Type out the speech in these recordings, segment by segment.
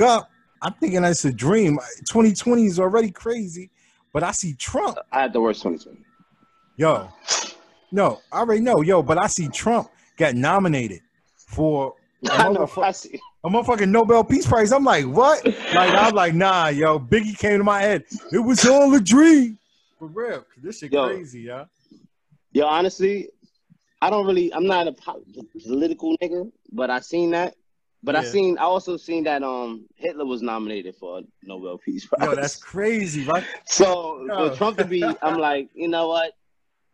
wake up, I'm thinking that's a dream. 2020 is already crazy, but I see Trump. I had the worst 2020. Yo, no, I already know, yo, but I see Trump get nominated for a, I know. I see. a motherfucking Nobel Peace Prize. I'm like, what? Like, I'm like, nah, yo. Biggie came to my head. It was all a dream. For real, This shit Yo. crazy, yeah. Yo, honestly, I don't really. I'm not a po- political nigga, but I seen that. But I Yeah. seen. I also seen that um Hitler was nominated for a Nobel Peace Prize. Yo, that's crazy, right? so Yo. for Trump to be, I'm like, you know what?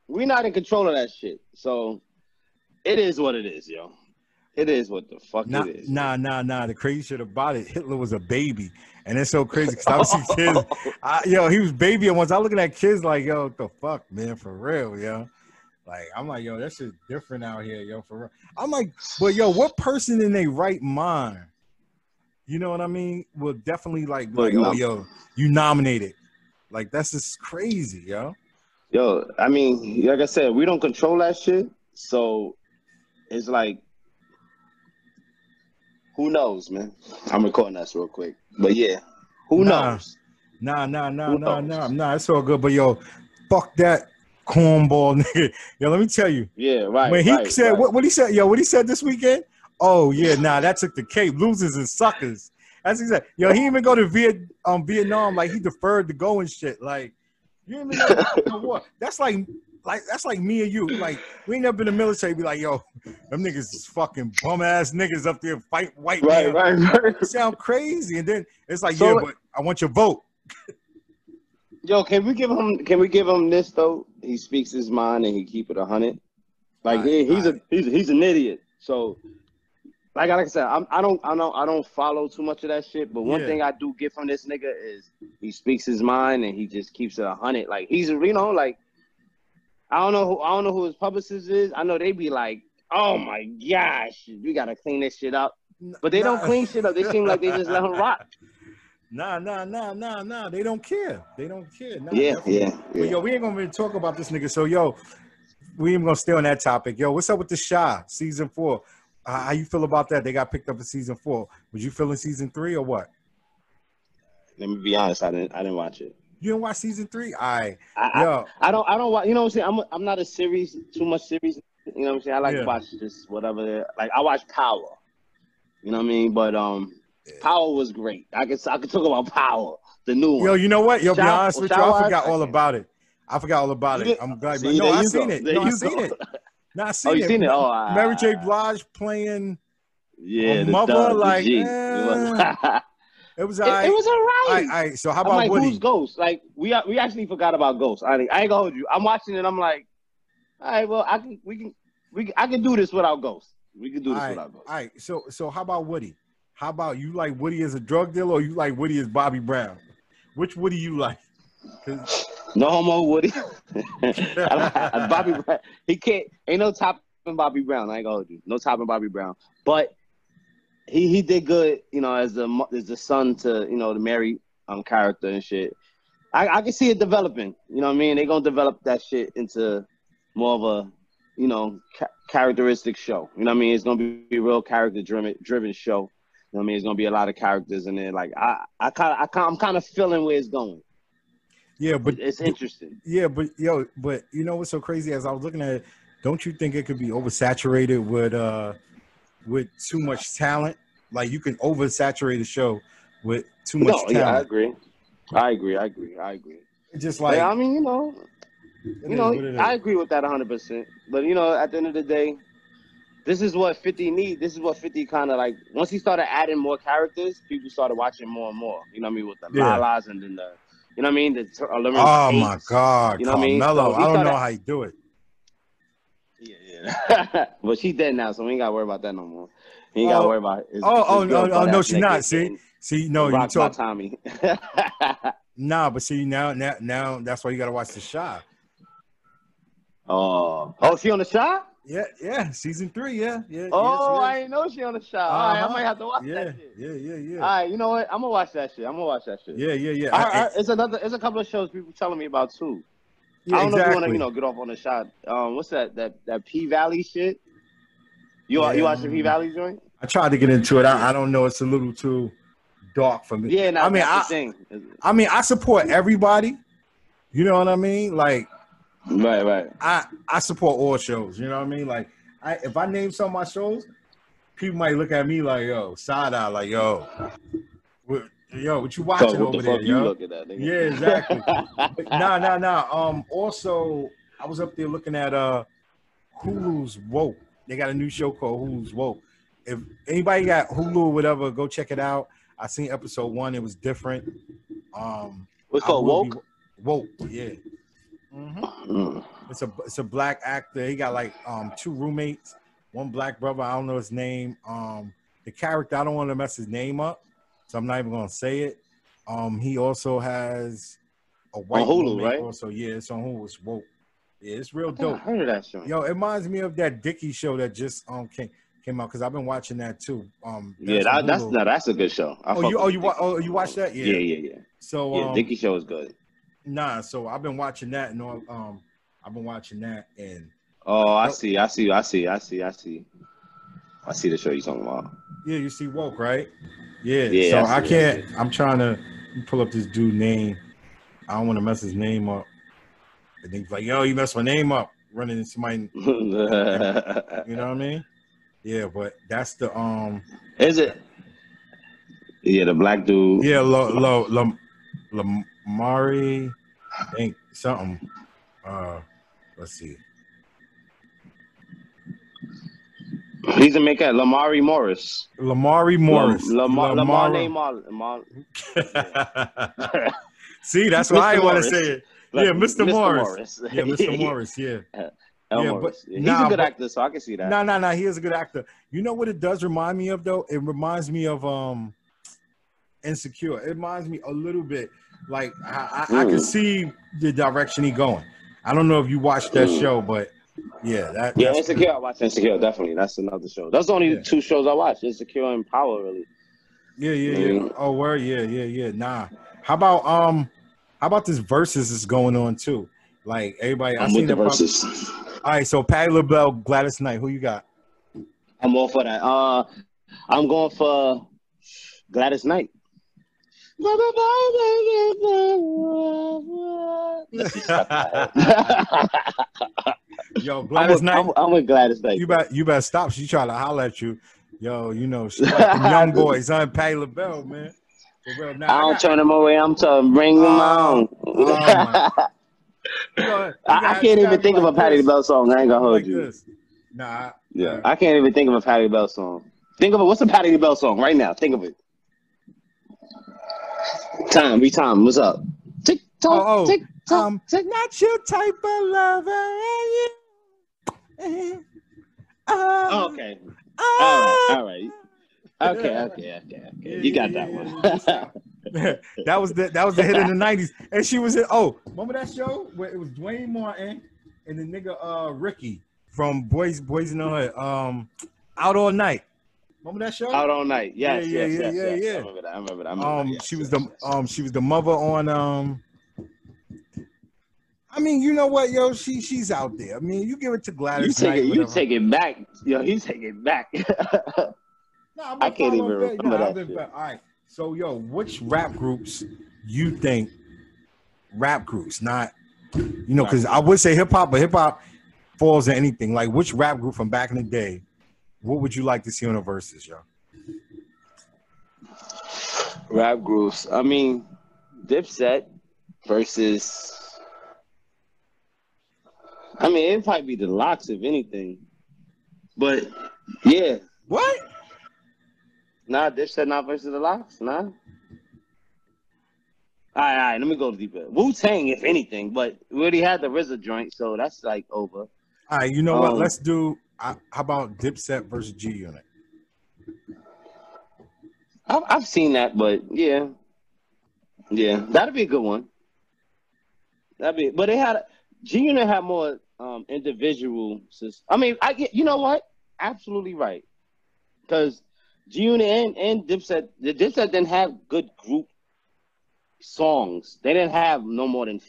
We're not in control of that shit. So it is what it is, yo. It is what the fuck Nah, it is. nah, nah, nah. The crazy shit about it, Hitler was a baby, and it's so crazy because I was see kids. I, yo, he was baby, and once I looking at kids like, yo, what the fuck, man, for real, yo. Like, I'm like, yo, that shit different out here, yo, for real. I'm like, but yo, what person in their right mind, you know what I mean, will definitely like, like, oh, yo, you nominated. Like, that's just crazy, yo. Yo, I mean, like I said, we don't control that shit. So it's like, who knows, man? I'm recording this real quick. But yeah, who Nah. knows? Nah, nah, nah, Who nah, knows? nah, nah. It's all good, but yo, fuck that cornball nigga. Yo, let me tell you. Yeah, right. when he right, said right. what, what he said, yo, what he said this weekend? Oh yeah, nah, that took the cape. Losers and suckers. That's what he said. Yo, he even go to Viet um Vietnam like he deferred to go and shit. Like you know war. That's like like that's like me and you. Like we ain't never been in the military. Be like, yo, them niggas is fucking bum ass niggas up there fight white Right, man. right, right. Sound crazy, and then it's like, So- yeah, but I want your vote. Yo, can we give him? Can we give him this though? He speaks his mind and he keep it a hundred. Like Alright, he, he's alright. a he's he's an idiot. So, like like I said, I'm, I don't I don't I don't follow too much of that shit. But one Yeah. thing I do get from this nigga is he speaks his mind and he just keeps it a hundred. Like he's you know like I don't know who I don't know who his publicist is. I know they be like, oh my gosh, we gotta clean this shit up. But they don't clean shit up. They seem like they just let him rock. Nah, nah, nah, nah, nah. They don't care. They don't care. Nah, Yeah, definitely. yeah, But yeah. yo, we ain't gonna really talk about this nigga. So yo, we ain't gonna stay on that topic. Yo, what's up with the Chi season four? Uh, how you feel about that? They got picked up in season four. Was you feeling season three or what? Let me be honest. I didn't I didn't watch it. You didn't watch season three? I I, I, yo, I don't I don't watch. You know what I'm saying? I'm I'm not a series too much series. You know what I'm saying? I like Yeah. to watch just whatever. Like I watch Power. You know what I mean? But um, Power was great. I could I could talk about Power, the new one. yo, you know what? Yo, be honest with you, I forgot all about it. I forgot all about it. I'm glad. See, no, I you seen go. it. There No, I you seen go. it. No, I seen Oh, you it. seen it? Oh, I- Mary J. Blige playing. Yeah, My the mother, thug, the like, eh, it, was, It was it, alright. it was alright. All right, so how I'm about like, Woody? who's Ghost? Like we we actually forgot about Ghost. I, ain't- I ain't gonna hold you. I'm watching it. I'm like, all right, well, I can we can we can, I can do this without Ghost. We can do All this right, without Ghost. all right. So, so how about Woody? How about you like Woody as a drug dealer, or you like Woody as Bobby Brown? Which Woody you like? No homo Woody. Bobby Brown. He can't. Ain't no topping Bobby Brown. I ain't gonna hold you. No topping Bobby Brown. But he he did good. You know, as the as the son to you know the Mary um character and shit. I I can see it developing. You know what I mean? They gonna develop that shit into more of a you know ca- characteristic show. You know what I mean? It's gonna be a real character driven driven show. You know I mean? It's gonna be a lot of characters in there. Like I I kind I kind I'm kind of feeling where it's going. yeah, but It's interesting. yeah, but yo, but you know what's so crazy? As I was looking at it, don't you think it could be oversaturated with uh with too much talent? Like you can oversaturate a show with too much No, yeah, I agree. I agree. I agree. I agree. It's just Like, like I mean, you know, you know, what it is. I agree with that 100. percent But you know, at the end of the day, this is what 50 need. This is what 50 kind of like. Once he started adding more characters, people started watching more and more. You know what I mean? With the Yeah. Lalas and then the, you know what I mean? The uh, oh my God, You know what I mean? So I don't started- know how you do it. Yeah, yeah. but she's dead now, so we ain't got to worry about that no more. He ain't got Oh. to worry about. His, Oh, oh, no, girl no, butt no, ass she's not. See, see, no, you talk. Tommy. Nah, but see now, now, now that's why you gotta watch the Chi. oh, oh, she on the Chi? Yeah, yeah, season three. Yeah, yeah. Oh, yes, I didn't know she on the Chi. All right, I Uh-huh. might have to watch yeah, that shit. yeah, yeah, yeah, All right, you know what? I'm gonna watch that shit. I'm gonna watch that shit. yeah, yeah, yeah. I, I- I, it's another. It's a couple of shows people telling me about too. yeah, I don't know if you want to, you know, get off on the Chi. Um, what's that? That that P Valley shit. You Yeah. you watch the P Valley joint? I tried to get into it. I, I don't know. It's a little too dark for me. Yeah, no, I mean, I. I mean, I support everybody. You know what I mean? Like, Right, right. I I support all shows. You know what I mean? Like, I if I name some of my shows, people might look at me like, yo, side eye, like, yo, what, yo, what you watching So what over the there, you yo? at, nigga? Yeah, exactly. nah, nah, nah. Um, also, I was up there looking at uh Hulu's Woke. They got a new show called Hulu's Woke. If anybody got Hulu or whatever, go check it out. I seen episode one. It was different. Um, What's called will be- woke? Woke, yeah. Mhm. Mm. It's a it's a black actor. He got like um two roommates, one black brother. I don't know his name. Um, the character I don't want to mess his name up, so I'm not even gonna say it. Um, he also has a white Hulu, roommate right? Also, yeah, it's on Hulu. It's woke. Yeah, it's real think I dope. heard of that show. Yo, it reminds me of that Dickie show that just um came came out because I've been watching that too. Um, yeah, that's on that, that's no, that's a good show. I Oh, you oh you wa- oh you watched that? Yeah, Yeah. yeah, yeah. So Yeah, um, Dickie show is good. Nah. So I've been watching that and all, um I've been watching that and Oh, I see, I see, I see, I see, I see. I see the show you're talking about. Yeah, you see woke, right? Yeah. Yeah, so I I can't. I'm trying to pull up this dude name. I don't want to mess his name up. And he's like, "Yo, you messed my name up." Running into somebody, you know what I mean? Yeah, but that's the um. is it? Yeah, the black dude. Yeah, lo lo lo, Lamari, I think something. Uh, let's see. He's a maker, Lamari Morris. Lamari Morris. Lamar, Lamar, see, that's why I Mr. want to say it. Yeah, Mr. Morris. Yeah, Mr. Morris. Yeah. Yeah, Morris. but- He's nah, a good but- actor, so I can see that. No, no, no. He is a good actor. You know what it does remind me of though? It reminds me of um Insecure. It reminds me a little bit like I, I, I can Mm. see the direction he going. I don't know if you watched that Mm. show, but yeah, that Yeah, Insecure. I watched Insecure. Definitely, that's another show. That's the only Yeah. two shows I watched. Insecure and Power, really. yeah, yeah, yeah. Mm. Oh, where? Yeah, yeah, yeah. Nah. How about um? How about this versus is going on too? Like everybody, I I'm seen with the verses. All right, so Patti LaBelle, Gladys Knight. Who you got? I'm all for that. Uh, I'm going for Gladys Knight. Yo, I'm Gladys with, Knight. I'm, I'm with Gladys Knight. You better you better stop. She trying to holler at you. Yo, you know, like young boys, huh? Patti LaBelle, man. For real. Now, I don't got- turn them away. I'm to bring them Oh, on. oh my- you know, you I, I can't even think be of a Patti. LaBelle song. I ain't gonna hold Like you. this. Nah. Yeah, I can't even think of a Patti LaBelle song. Think of it. What's a Patti LaBelle song right now? Think of it. Time, we time. What's up? Tick tock, Oh, oh, tick tock, um, tick. not your type of lover. eh, eh, Oh, okay. All Oh, all right. Okay. Okay. Okay. Okay. You got that one. that was the that was the hit in the nineties, and she was in. Oh, remember that show where it was Duane Martin and the nigga uh Ricky from Boys Boys in the Hood, um, Out All Night. Remember that show? Out all night. Yes. Yeah, yeah, yes. yeah, yes, yeah, yes. yeah. I remember that. I remember that. I remember um, that. Yes, she was yes, the yes. um she was the mother on um. I mean, you know what, yo, she she's out there. I mean, you give it to You Gladys. take Knight, it. You take it back. Yo, you take it back. Nah, I can't even that. remember Nah, that I've shit. All right. So, yo, which rap groups you think rap groups, not you know, because I would say hip hop, but hip hop falls in anything. Like, which rap group from back in the day? What would you like to see on the verses, yo? Rap groups. I mean, Dipset versus. I mean, it might be the LOX if anything. But yeah, What? nah, Dipset not versus the LOX, nah. All right, all right. Let me go deeper. Wu Tang, if anything, but we already had the RZA joint, so that's like over. All right, you know what? Um, Let's do. Uh, how about Dipset versus G Unit? I've, I've seen that, but yeah, yeah, that'd be a good one. That'd be, but they had G Unit had more um individual. I mean, I get you know what? Absolutely right, because G Unit and and Dipset, the Dipset didn't have good group songs. They didn't have no more than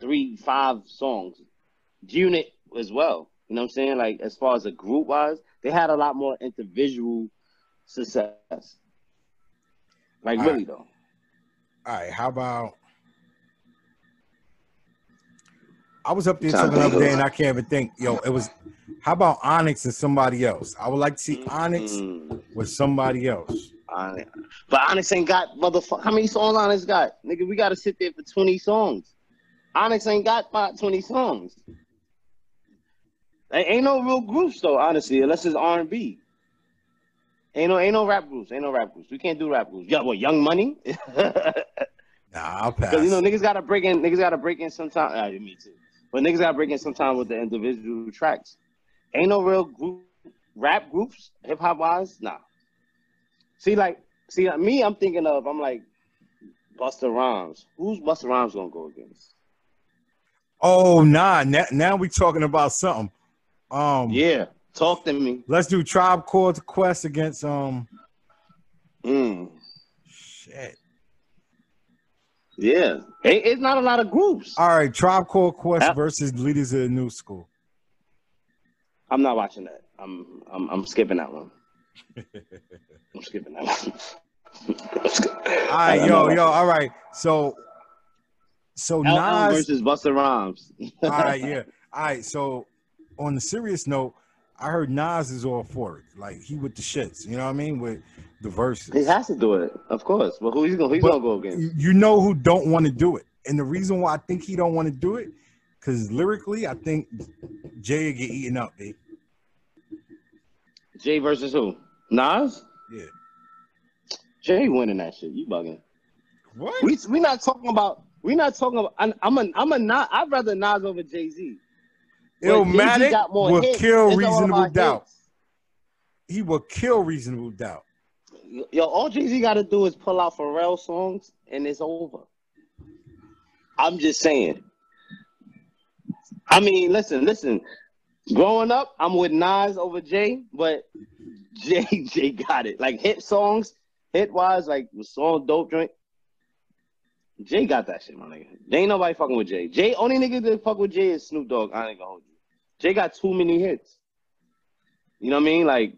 three, five songs. G Unit as well. You know what I'm saying? Like as far as a group wise, they had a lot more individual success. Like All really right. though. All right, how about? I was up there talking the other day, and I can't even think. Yo, it was. How about Onyx and somebody else? I would like to see Onyx Mm, with somebody else. Onyx. But Onyx ain't got motherfucker. How many songs Onyx got? Nigga, we gotta sit there for 20 songs. Onyx ain't got about 20 songs. Ain't ain't no real groups though, honestly, unless it's R and B. Ain't no ain't no rap groups. Ain't no rap groups. We can't do rap groups. Yeah, what Young Money? Nah, I'll pass. Because you know niggas gotta break in. Niggas gotta break in sometime. Uh, me too. But niggas gotta break in sometime with the individual tracks. Ain't no real group rap groups, hip hop wise. Nah. See, like, see, like, me, I'm thinking of. I'm like, Busta Rhymes. Who's Busta Rhymes gonna go against? oh nah, now, now we talking about something. Um, Yeah, talk to me. let's do Tribe Called Quest against um. Mm. Shit. Yeah, it, it's not a lot of groups. All right, Tribe Called Quest Yep. versus Leaders of the New School. I'm not watching that. I'm I'm, I'm skipping that one. I'm skipping that one. All right, yo, yo. All right, so so LL Nas. versus Busta Rhymes. all right, yeah. All right, so on the serious note, I heard Nas is all for it. Like he with the shits. You know what I mean? With the verses. He has to do it, of course. But who he's gonna But- gonna go against? you know who don't want to do it, and the reason why I think he don't want to do it, because lyrically, I think Jay get eaten up, B. Jay versus who? Nas? Yeah. Jay winning that shit. You bugging. What? We we not talking about. We not talking about. I'm, I'm a I'm a Nas. I'd rather Nas over Jay Z. Illmatic will kill reasonable doubt. He will kill reasonable doubt. Yo, all Jay Z got to do is pull out Pharrell songs, and it's over. I'm just saying. I mean, listen, listen. Growing up, I'm with Nas over Jay, but Jay Jay got it. Like hit songs, hit wise, like the song "Dope Joint." Jay got that shit, my nigga. There ain't nobody fucking with Jay. Jay, only nigga that fuck with Jay is Snoop Dogg. I ain't gonna hold you. Jay got too many hits. You know what I mean? Like,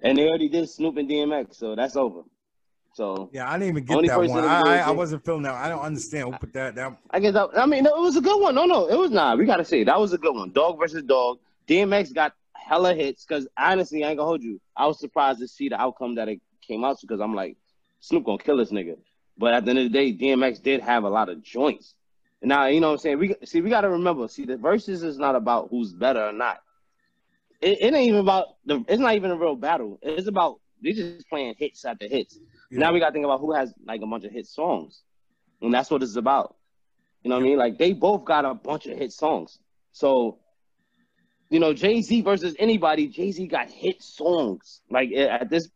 and they already did Snoop and DMX, so that's over. So Yeah, I didn't even get that one. I, I, I wasn't feeling that. I don't understand who put that down. I guess I, I mean, no, it was a good one. No, no, it was not. We gotta say that was a good one. Dog versus dog. DMX got hella hits because honestly, I ain't gonna hold you. I was surprised to see the outcome that it came out to because I'm like, Snoop gonna kill this nigga. But at the end of the day, DMX did have a lot of joints. Now, you know what I'm saying? We see, we gotta remember. See, the verses is not about who's better or not. It, it ain't even about the. It's not even a real battle. It's about they just playing hits after hits. Yeah. Now we gotta think about who has like a bunch of hit songs, and that's what it's about. You know what I mean? Like they both got a bunch of hit songs. So, you know, Jay Z versus anybody, Jay Z got hit songs. Like at this,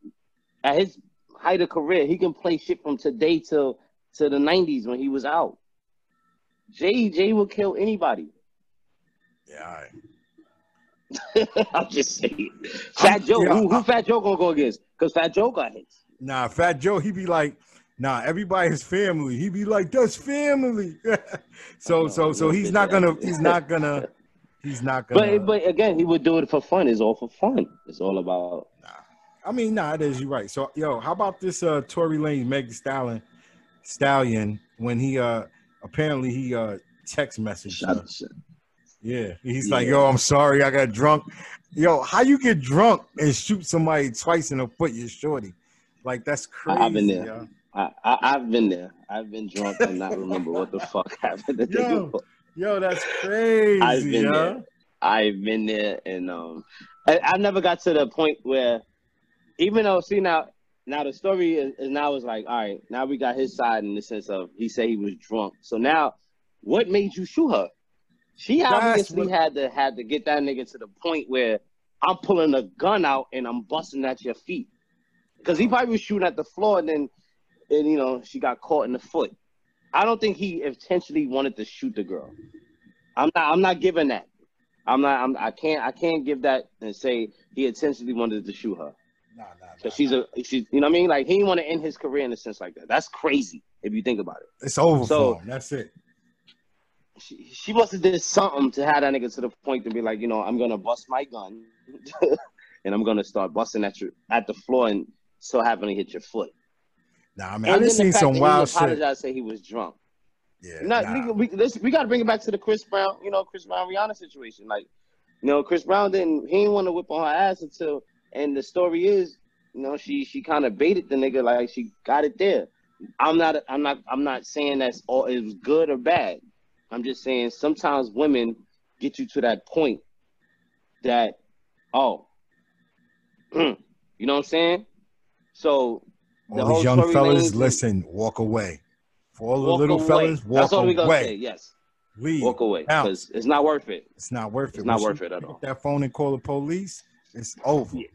at his height of career, he can play shit from today till to the '90s when he was out. Jay Jay will kill anybody. Yeah, right. I'm just saying. Fat Joe, yeah, who, who I- Fat Joe gonna go against? Because Fat Joe got hits. Nah, Fat Joe, he be like, nah, everybody is family. He be like, that's family. so, know, so, so he's not gonna, he's not gonna, he's not gonna. But but again, he would do it for fun. It's all for fun. It's all about Nah. I mean, nah, it is. You're right. So, yo, how about this? Uh, Tory Lane, Meg Stallion, Stallion, when he uh apparently he uh text messaged. her. shot. shot. Yeah, he's Yeah. like, yo, I'm sorry, I got drunk. Yo, how you get drunk and shoot somebody twice in the foot? You're shorty. Like that's crazy. I've been there. yo. I, I I've been there. I've been drunk and not remember what the fuck happened. The Yo. Yo, that's crazy. I've been yo. there. I've been there, and um, I, I never got to the point where, even though, see now, now the story is, is now is like, all right, now we got his side in the sense of he said he was drunk. So now, what made you shoot her? She That's obviously what- had to had to get that nigga to the point where I'm pulling a gun out and I'm busting at your feet, because he probably was shooting at the floor and then, and you know, she got caught in the foot. I don't think he intentionally wanted to shoot the girl. I'm not. I'm not giving that. I'm not. I'm, I can't. I can't give that and say he intentionally wanted to shoot her. Nah, nah, nah, Cause she's a. She's. You know what I mean? Like he didn't want to end his career in a sense like that. That's crazy if you think about it. It's over So-. That's it. She, she must have did something to have that nigga to the point to be like, you know, I'm gonna bust my gun, and I'm gonna start busting at you at the floor and so happened to hit your foot. Nah, I mean, I just seen some wild shit. Apologize, say he was drunk. Yeah, Not, nah. we, we, we got to bring it back to the Chris Brown, you know, Chris Brown Rihanna situation. Like, you know, Chris Brown didn't, he didn't want to whip on her ass until, and the story is, you know, she she kind of baited the nigga, like she got it there. I'm not, I'm not, I'm not saying that's all it was good or bad. I'm just saying sometimes women get you to that point that, oh, mm, you know what I'm saying? So the All these young fellas, listen, walk away. For all the little away. fellas, walk That's all we gonna away. say. Yes, Leave. walk away because it's not worth it. it's not worth it. It's not worth it at all. That phone and call the police. It's over. Yeah.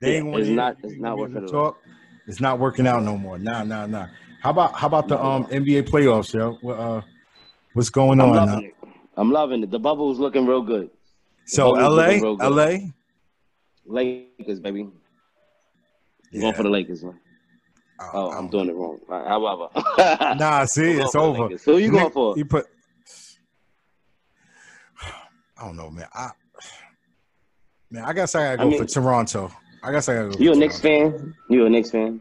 They ain't want it's to not- it's not at all. talk. It's not working out no more. Nah, nah, nah. How about how about the um NBA playoffs, yo? What, uh, what's going I'm on? loving? I'm loving it. The bubble is looking real good. So LA, good. LA. Lakers, baby. Yeah. Going for the Lakers, man. I- Oh, I I'm doing it wrong. However. Nah, see, it's over. Who you going for? You put. I don't know, man. I man, I guess I gotta I go mean- for Toronto. I guess I gotta go. You a Knicks Toronto. fan? You a Knicks fan?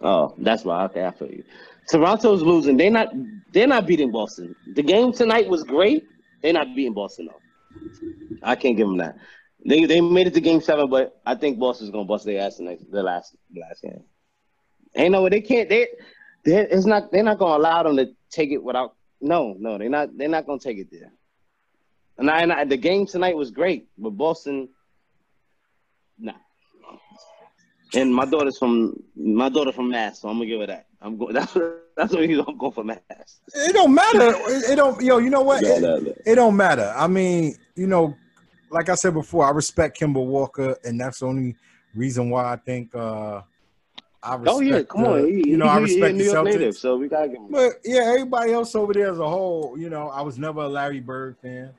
Oh, that's why. Okay, I feel you. Toronto's losing. They're not. They're not beating Boston. The game tonight was great. They're not beating Boston though. I can't give them that. They they made it to Game Seven, but I think Boston's gonna bust their ass the next the last last game. Ain't no way they can't. They they it's not. They're not gonna allow them to take it without. No, no, they're not. They're not gonna take it there. And, I, and I, the game tonight was great, but Boston, nah. And my daughter's from my daughter from Mass, so I'm gonna give her that. I'm going. That's that's what you gonna go for Mass. It don't matter. It, it don't. Yo, you know what? No, It, no, no. it don't matter. I mean, you know, like I said before, I respect Kemba Walker, and that's the only reason why I think uh I respect. Oh yeah, come the- on. He, you know, I he- he a respect New the York Celtics. native, so we gotta give him. But yeah, everybody else over there as a whole, you know, I was never a Larry Bird fan.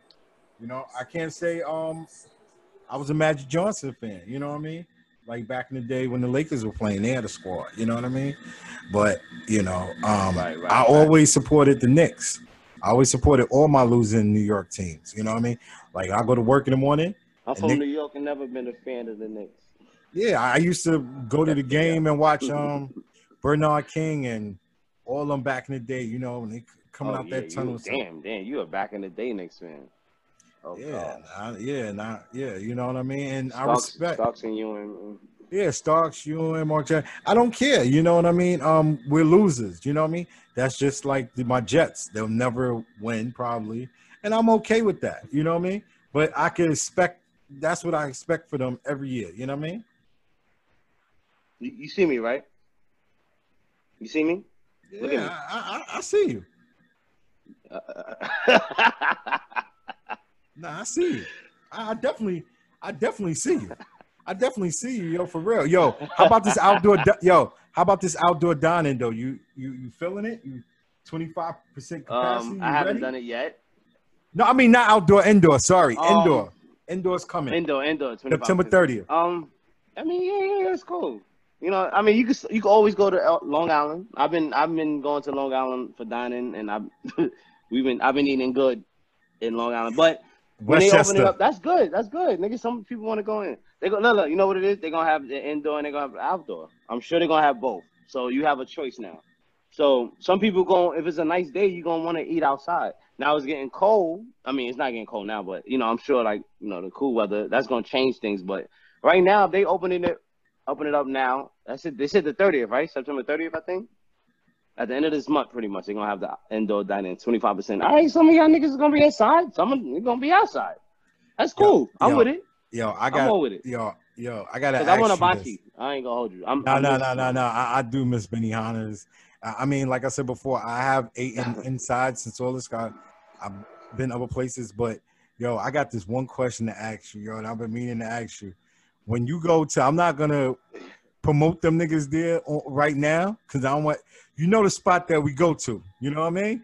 You know, I can't say um I was a Magic Johnson fan, you know what I mean? Like back in the day when the Lakers were playing, they had a squad, you know what I mean? But you know, um Right, right, I right. always supported the Knicks. I always supported all my losing New York teams, you know what I mean? Like I go to work in the morning. I'm from Nick- New York and never been a fan of the Knicks. Yeah, I used to go to the game and watch um Bernard King and all them back in the day, you know, when they coming Oh, out yeah, that tunnel. You, damn, damn, you a back in the day Knicks fan. Oh, Yeah, nah, yeah, nah, yeah, you know what I mean. And I respect, Starks and you and yeah, Starks, you and Mark Jackson. I don't care, you know what I mean. Um, we're losers, you know what I mean. That's just like the, my Jets; they'll never win, probably, and I'm okay with that, you know what I mean. But I can expect that's what I expect for them every year, you know what I mean. you, you see me right? You see me? Look at Yeah, me. I, I, I see you. Uh, Nah, I see you. I, definitely, I definitely see you. I definitely see you, yo, for real. Yo, how about this outdoor? Yo, how about this outdoor dining though? You, you, you feeling it? You, twenty five percent capacity. um, I haven't ready? done it yet. No, I mean not outdoor, indoor. Sorry, Um, indoor. Indoor's coming. Indoor, indoor, 25%. September thirtieth. Um, I mean, yeah, yeah, it's cool. You know, I mean, you can you can always go to Long Island. I've been I've been going to Long Island for dining, and I've we've been I've been eating good in Long Island. But when they open it Westchester. up, that's good. That's good, nigga. Some people want to go in. They go look, look. You know what it is? They're gonna have the indoor and they're gonna have the outdoor. I'm sure they're gonna have both. So you have a choice now. So some people go if it's a nice day, you're gonna want to eat outside. Now it's getting cold. I mean, it's not getting cold now, but you know, I'm sure like you know the cool weather that's gonna change things. But right now, if they opening it, open it up now. That's it. They said the 30th, right? September 30th, I think. At the end of this month, pretty much, they're gonna have the indoor dining 25. percent All right, some of y'all niggas is gonna be inside. Some of them are gonna be outside. That's cool. I'm yo, with it. Yo, I got. I'm with it. Yo, yo, I gotta. Cause I want to ask you. I ain't gonna hold you. I'm, No, I'm no, no, no, no. I, I do miss Benihana's. I, I mean, like I said before, I have eaten inside since all this got. I've been other places, but yo, I got this one question to ask you, yo, and I've been meaning to ask you. When you go to, I'm not gonna promote them niggas there right now because I don't want. You know the spot that we go to. You know what I mean?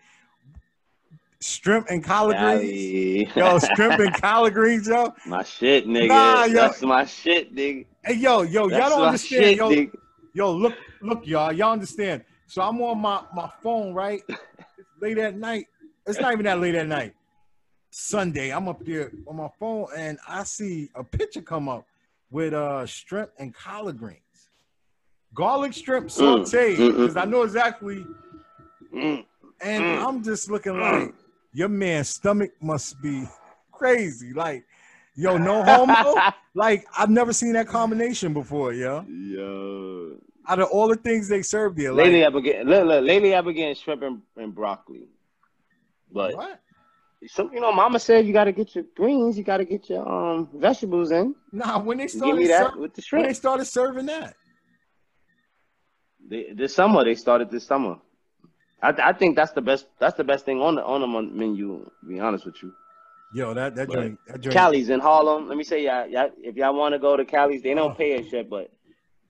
Shrimp and collard greens. Yo, shrimp and collard greens, yo. my shit, nigga. Nah, yo. That's my shit, nigga. Hey, yo, yo, That's y'all don't understand, shit, yo. nigga. Yo, look, look, y'all. Y'all understand? So I'm on my my phone, right? Late at night. It's not even that late at night. Sunday, I'm up there on my phone, and I see a picture come up with uh shrimp and collard greens. Garlic shrimp sauteed mm, mm. because I know exactly. Mm. And Mm. I'm just looking Mm. like your man's stomach must be crazy. Like, yo, no homo. like I've never seen that combination before, yo. Yo. Out of all the things they served like, Lately, I've been getting look, look, lately I've been getting shrimp and, and broccoli. But what? some, you know, Mama said you got to get your greens, you got to get your um vegetables in. Nah, when they started ser- with the when they started serving that. They, this summer they started this summer. I, I think that's the best. That's the best thing on the on the menu. To be honest with you, Yo, that that joint, that joint. Cali's in Harlem. Let me say, y'all, y'all if y'all want to go to Cali's, they Oh. don't pay us yet, but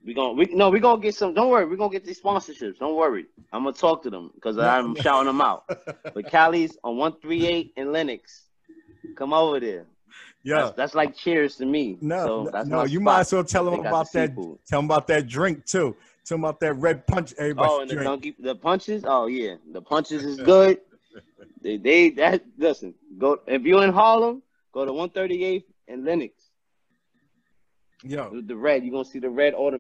we gonna we no we gonna get some. Don't worry, we are gonna get these sponsorships. Don't worry, I'm gonna talk to them because I'm shouting them out. But Cali's on one three eight in Lenox, come over there. yeah. That's, that's like cheers to me. No, so no, that's no, my you spot. might as well tell them about that. seafood. Tell them about that drink too. Them about that red punch. Everybody Oh, and the donkey, the punches. Oh yeah, the punches is good. they, they that listen. Go if you're in Harlem, go to 138th and Lenox. Yo, The- The red, you're gonna see the red auto